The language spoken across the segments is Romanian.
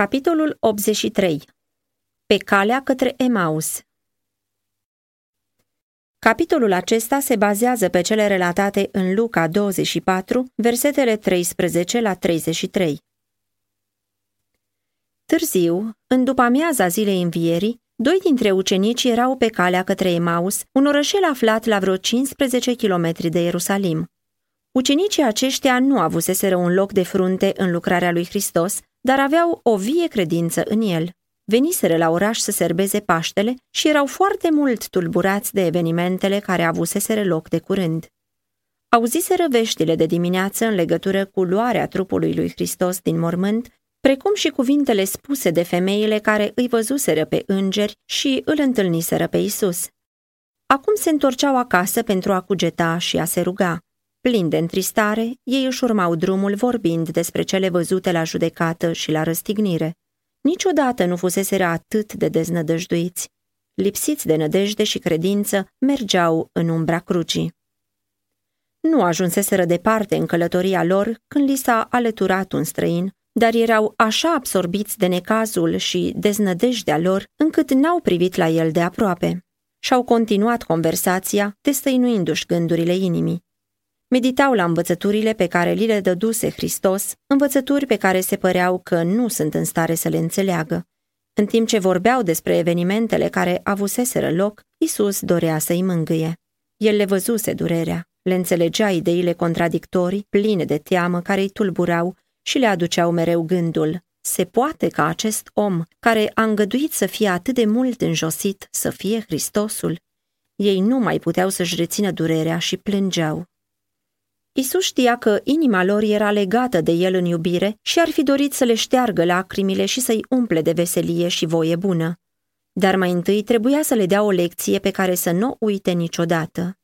Capitolul 83 Pe calea către Emaus Capitolul acesta se bazează pe cele relatate în Luca 24, versetele 13 la 33. Târziu, în după amiaza zilei învierii, doi dintre ucenici erau pe calea către Emaus, un orășel aflat la vreo 15 km de Ierusalim. Ucenicii aceștia nu avuseseră un loc de frunte în lucrarea lui Hristos, dar aveau o vie credință în el. Veniseră la oraș să serbeze Paștele și erau foarte mult tulburați de evenimentele care avuseseră loc de curând. Auziseră veștile de dimineață în legătură cu luarea trupului lui Hristos din mormânt, precum și cuvintele spuse de femeile care îi văzuseră pe îngeri și îl întâlniseră pe Isus. Acum se întorceau acasă pentru a cugeta și a se ruga. Plin de întristare, ei își urmau drumul vorbind despre cele văzute la judecată și la răstignire. Niciodată nu fuseseră atât de deznădăjduiți. Lipsiți de nădejde și credință, mergeau în umbra crucii. Nu ajunseseră departe în călătoria lor când li s-a alăturat un străin, dar erau așa absorbiți de necazul și deznădejdea lor, încât n-au privit la el de aproape. Și-au continuat conversația, destăinuindu-și gândurile inimii. Meditau la învățăturile pe care li le dăduse Hristos, învățături pe care se păreau că nu sunt în stare să le înțeleagă. În timp ce vorbeau despre evenimentele care avuseseră loc, Isus dorea să-i mângâie. El le văzuse durerea, le înțelegea ideile contradictorii, pline de teamă, care îi tulburau și le aduceau mereu gândul. Se poate ca acest om, care a îngăduit să fie atât de mult înjosit, să fie Hristosul? Ei nu mai puteau să-și rețină durerea și plângeau. Isus știa că inima lor era legată de el în iubire și ar fi dorit să le șteargă lacrimile și să-i umple de veselie și voie bună. Dar mai întâi trebuia să le dea o lecție pe care să nu uite niciodată.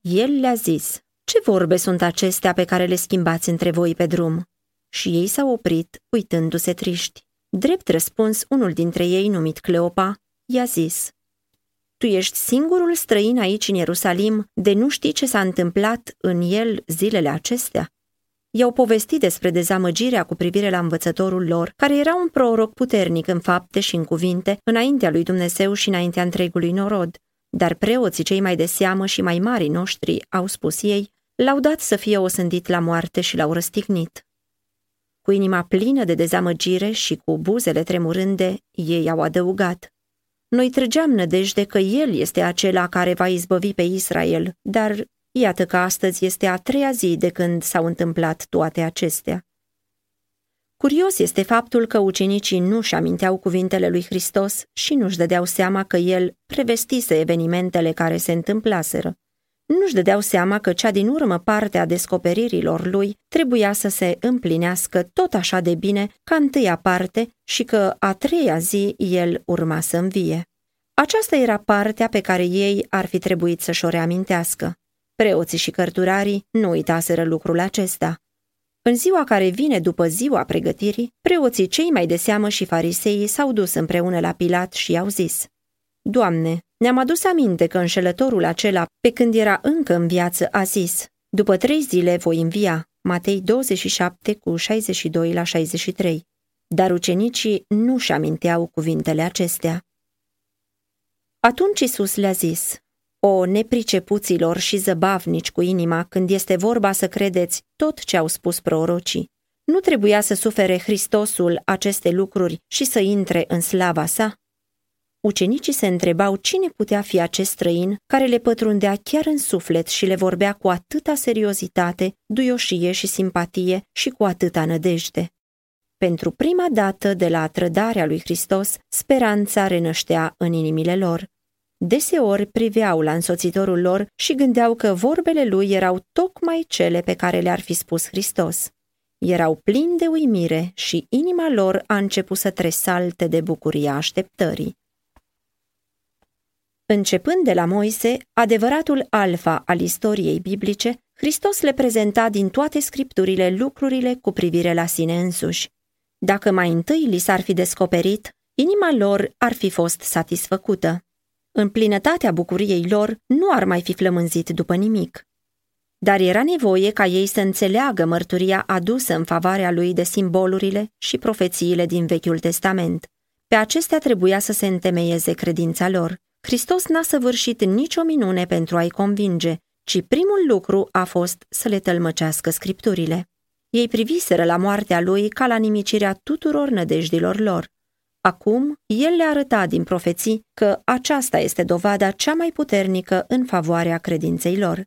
El le-a zis, ce vorbe sunt acestea pe care le schimbați între voi pe drum? Și ei s-au oprit, uitându-se triști. Drept răspuns, unul dintre ei, numit Cleopa, i-a zis, tu ești singurul străin aici în Ierusalim de nu știi ce s-a întâmplat în el zilele acestea? I-au povestit despre dezamăgirea cu privire la învățătorul lor, care era un proroc puternic în fapte și în cuvinte, înaintea lui Dumnezeu și înaintea întregului norod. Dar preoții cei mai de seamă și mai mari noștri, au spus ei, l-au dat să fie osândit la moarte și l-au răstignit. Cu inima plină de dezamăgire și cu buzele tremurânde, ei au adăugat. Noi trăgeam nădejde că El este acela care va izbăvi pe Israel, dar iată că astăzi este a treia zi de când s-au întâmplat toate acestea. Curios este faptul că ucenicii nu-și aminteau cuvintele lui Hristos și nu-și dădeau seama că El prevestise evenimentele care se întâmplaseră. Nu-și dădeau seama că cea din urmă parte a descoperirilor lui trebuia să se împlinească tot așa de bine ca întâia parte și că a treia zi el urma să învie. Aceasta era partea pe care ei ar fi trebuit să-și o reamintească. Preoții și cărturarii nu uitaseră lucrul acesta. În ziua care vine după ziua pregătirii, preoții cei mai de seamă și fariseii s-au dus împreună la Pilat și i-au zis Doamne, ne-am adus aminte că înșelătorul acela, pe când era încă în viață, a zis După trei zile voi învia, Matei 27 cu 62 la 63. Dar ucenicii nu-și aminteau cuvintele acestea. Atunci Isus le-a zis, O nepricepuților și zăbavnici cu inima când este vorba să credeți tot ce au spus prorocii. Nu trebuia să sufere Hristosul aceste lucruri și să intre în slava sa? Ucenicii se întrebau cine putea fi acest străin care le pătrundea chiar în suflet și le vorbea cu atâta seriozitate, duioșie și simpatie și cu atâta nădejde. Pentru prima dată de la trădarea lui Hristos, speranța renăștea în inimile lor. Deseori priveau la însoțitorul lor și gândeau că vorbele lui erau tocmai cele pe care le-ar fi spus Hristos. Erau plini de uimire și inima lor a început să tresalte de bucuria așteptării. Începând de la Moise, adevăratul alfa al istoriei biblice, Hristos le prezenta din toate scripturile lucrurile cu privire la sine însuși. Dacă mai întâi li s-ar fi descoperit, inima lor ar fi fost satisfăcută. În plinătatea bucuriei lor nu ar mai fi flămânzit după nimic. dar era nevoie ca ei să înțeleagă mărturia adusă în favoarea lui de simbolurile și profețiile din Vechiul Testament. Pe acestea trebuia să se întemeieze credința lor. Hristos n-a săvârșit nicio minune pentru a-i convinge, ci primul lucru a fost să le tălmăcească scripturile. Ei priviseră la moartea lui ca la nimicirea tuturor nădejdilor lor. Acum, el le arăta din profeții că aceasta este dovada cea mai puternică în favoarea credinței lor.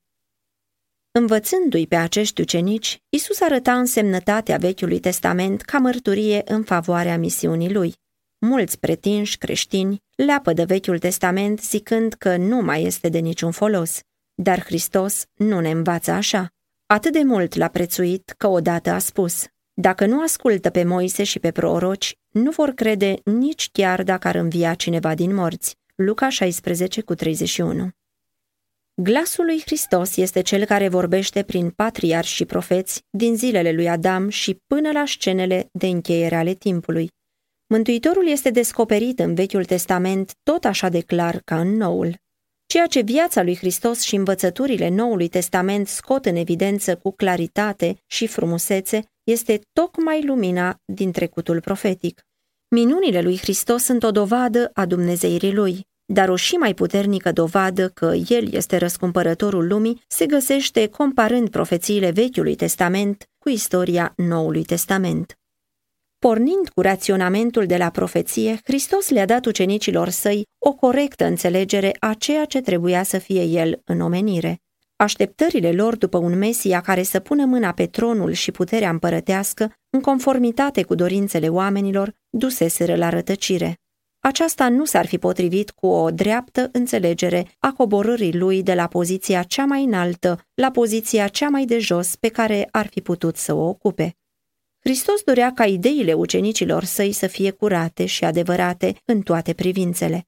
Învățându-i pe acești ucenici, Isus arăta însemnătatea Vechiului Testament ca mărturie în favoarea misiunii lui. Mulți pretinși creștini leapă de Vechiul Testament zicând că nu mai este de niciun folos, dar Hristos nu ne învață așa. Atât de mult l-a prețuit că odată a spus, dacă nu ascultă pe Moise și pe proroci, nu vor crede nici chiar dacă ar învia cineva din morți. Luca 16 cu 31 Glasul lui Hristos este cel care vorbește prin patriarhi și profeți din zilele lui Adam și până la scenele de încheiere ale timpului. Mântuitorul este descoperit în Vechiul Testament tot așa de clar ca în Noul. Ceea ce viața lui Hristos și învățăturile Noului Testament scot în evidență cu claritate și frumusețe este tocmai lumina din trecutul profetic. Minunile lui Hristos sunt o dovadă a Dumnezeirii lui, dar o și mai puternică dovadă că El este răscumpărătorul lumii se găsește comparând profețiile Vechiului Testament cu istoria Noului Testament. Pornind cu raționamentul de la profeție, Hristos le-a dat ucenicilor săi o corectă înțelegere a ceea ce trebuia să fie El în omenire. Așteptările lor după un Mesia care să pună mâna pe tronul și puterea împărătească, în conformitate cu dorințele oamenilor, duseseră la rătăcire. Aceasta nu s-ar fi potrivit cu o dreaptă înțelegere a coborârii lui de la poziția cea mai înaltă la poziția cea mai de jos pe care ar fi putut să o ocupe. Hristos dorea ca ideile ucenicilor săi să fie curate și adevărate în toate privințele.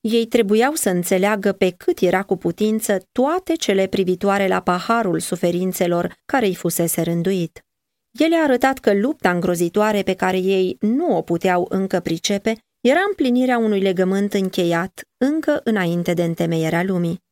Ei trebuiau să înțeleagă pe cât era cu putință toate cele privitoare la paharul suferințelor care îi fusese rânduit. El a arătat că lupta îngrozitoare pe care ei nu o puteau încă pricepe era împlinirea unui legământ încheiat încă înainte de întemeierea lumii.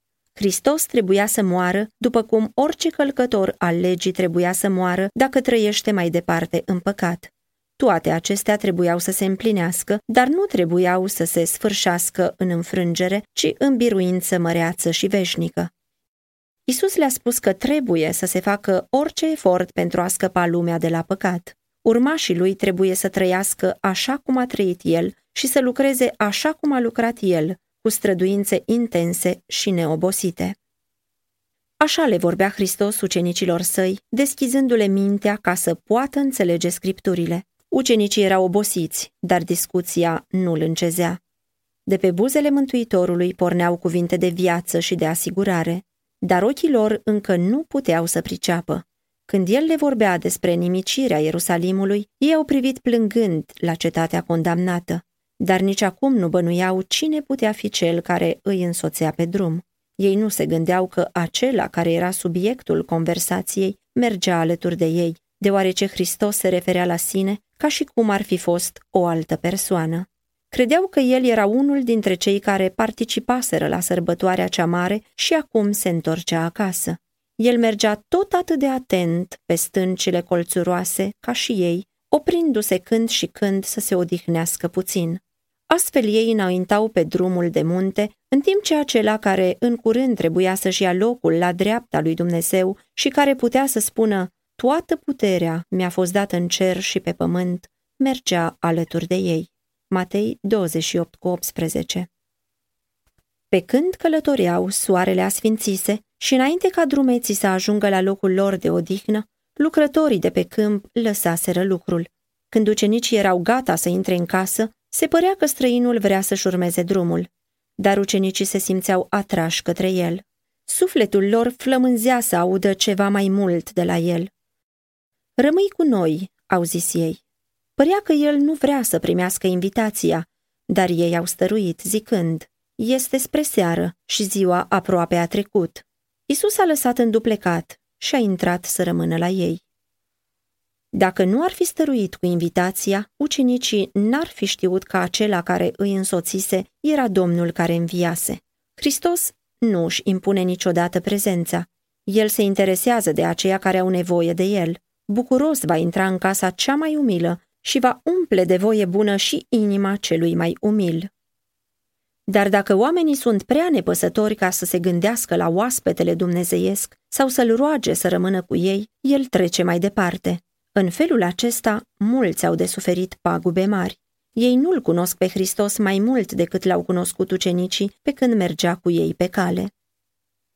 Hristos trebuia să moară, după cum orice călcător al legii trebuia să moară dacă trăiește mai departe în păcat. Toate acestea trebuiau să se împlinească, dar nu trebuiau să se sfârșească în înfrângere, ci în biruință măreață și veșnică. Isus le-a spus că trebuie să se facă orice efort pentru a scăpa lumea de la păcat. Urmașii lui trebuie să trăiască așa cum a trăit el și să lucreze așa cum a lucrat el, cu străduințe intense și neobosite. Așa le vorbea Hristos ucenicilor săi, deschizându-le mintea ca să poată înțelege scripturile. Ucenicii erau obosiți, dar discuția nu îl încezea. De pe buzele Mântuitorului porneau cuvinte de viață și de asigurare, dar ochii lor încă nu puteau să priceapă. Când el le vorbea despre nimicirea Ierusalimului, ei au privit plângând la cetatea condamnată, dar nici acum nu bănuiau cine putea fi cel care îi însoțea pe drum. Ei nu se gândeau că acela care era subiectul conversației mergea alături de ei, deoarece Hristos se referea la sine ca și cum ar fi fost o altă persoană. Credeau că el era unul dintre cei care participaseră la sărbătoarea cea mare și acum se întorcea acasă. El mergea tot atât de atent pe stâncile colțuroase ca și ei, oprindu-se când și când să se odihnească puțin. Astfel ei înaintau pe drumul de munte, în timp ce acela care în curând trebuia să-și ia locul la dreapta lui Dumnezeu și care putea să spună Toată puterea mi-a fost dată în cer și pe pământ, mergea alături de ei. Matei 28 cu 18 Pe când călătoreau, soarele asfințise și înainte ca drumeții să ajungă la locul lor de odihnă, lucrătorii de pe câmp lăsaseră lucrul. Când ucenicii erau gata să intre în casă, se părea că străinul vrea să-și urmeze drumul, dar ucenicii se simțeau atrași către el. Sufletul lor flămânzea să audă ceva mai mult de la el. Rămâi cu noi, au zis ei. Părea că el nu vrea să primească invitația, dar ei au stăruit, zicând, este spre seară și ziua aproape a trecut. Isus a lăsat înduplecat și a intrat să rămână la ei. Dacă nu ar fi stăruit cu invitația, ucenicii n-ar fi știut că acela care îi însoțise era Domnul care înviase. Hristos nu își impune niciodată prezența. El se interesează de aceia care au nevoie de el. Bucuros va intra în casa cea mai umilă și va umple de voie bună și inima celui mai umil. Dar dacă oamenii sunt prea nepăsători ca să se gândească la oaspetele dumnezeiesc sau să-l roage să rămână cu ei, el trece mai departe. În felul acesta, mulți au de suferit pagube mari. Ei nu-L cunosc pe Hristos mai mult decât l-au cunoscut ucenicii pe când mergea cu ei pe cale.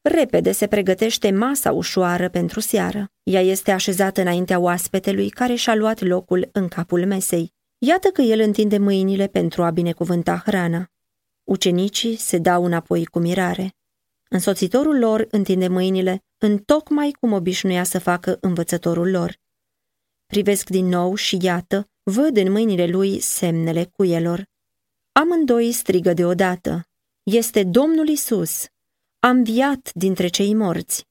Repede se pregătește masa ușoară pentru seară. Ea este așezată înaintea oaspetelui care și-a luat locul în capul mesei. Iată că el întinde mâinile pentru a binecuvânta hrana. Ucenicii se dau înapoi cu mirare. Însoțitorul lor întinde mâinile în tocmai cum obișnuia să facă învățătorul lor. Privesc din nou și iată, văd în mâinile lui semnele cuielor. Amândoi strigă deodată. Este Domnul Isus. Am viat dintre cei morți.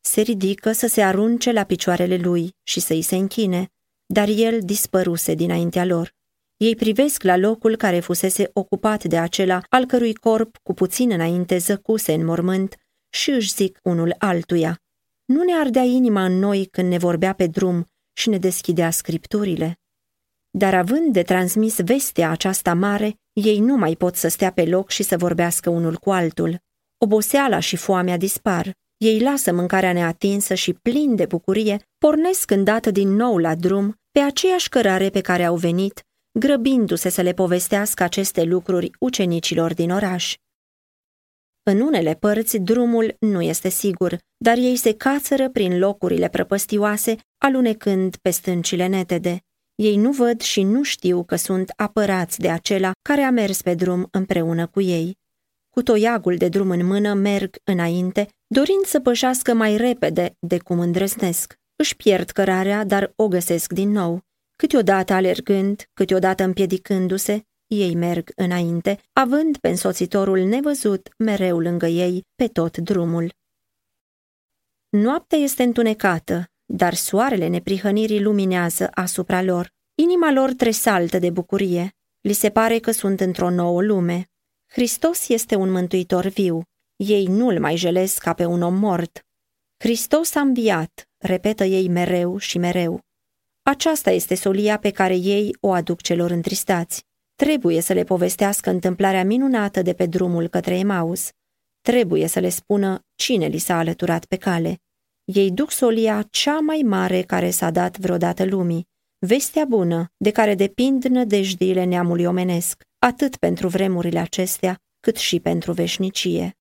Se ridică să se arunce la picioarele lui și să-i se închine, dar el dispăruse dinaintea lor. Ei privesc la locul care fusese ocupat de acela al cărui corp cu puțin înainte zăcuse în mormânt și își zic unul altuia. Nu ne ardea inima în noi când ne vorbea pe drum și ne deschidea scripturile. Dar având de transmis vestea aceasta mare, ei nu mai pot să stea pe loc și să vorbească unul cu altul. Oboseala și foamea dispar. Ei lasă mâncarea neatinsă și plin de bucurie, pornesc îndată din nou la drum, pe aceeași cărare pe care au venit, grăbindu-se să le povestească aceste lucruri ucenicilor din oraș. În unele părți drumul nu este sigur, dar ei se cațără prin locurile prăpăstioase, alunecând pe stâncile netede. Ei nu văd și nu știu că sunt apărați de acela care a mers pe drum împreună cu ei. Cu toiagul de drum în mână merg înainte, dorind să pășească mai repede de cum îndrăznesc. Își pierd cărarea, dar o găsesc din nou. Câteodată alergând, câteodată împiedicându-se, ei merg înainte, având pe însoțitorul nevăzut mereu lângă ei pe tot drumul. Noaptea este întunecată, dar soarele neprihănirii luminează asupra lor. Inima lor tresaltă de bucurie. Li se pare că sunt într-o nouă lume. Hristos este un mântuitor viu. Ei nu-l mai jelesc ca pe un om mort. Hristos a înviat, repetă ei mereu și mereu. Aceasta este solia pe care ei o aduc celor întristați. Trebuie să le povestească întâmplarea minunată de pe drumul către Emaus. Trebuie să le spună cine li s-a alăturat pe cale. Ei duc solia cea mai mare care s-a dat vreodată lumii, vestea bună de care depind nădejdiile neamului omenesc, atât pentru vremurile acestea, cât și pentru veșnicie.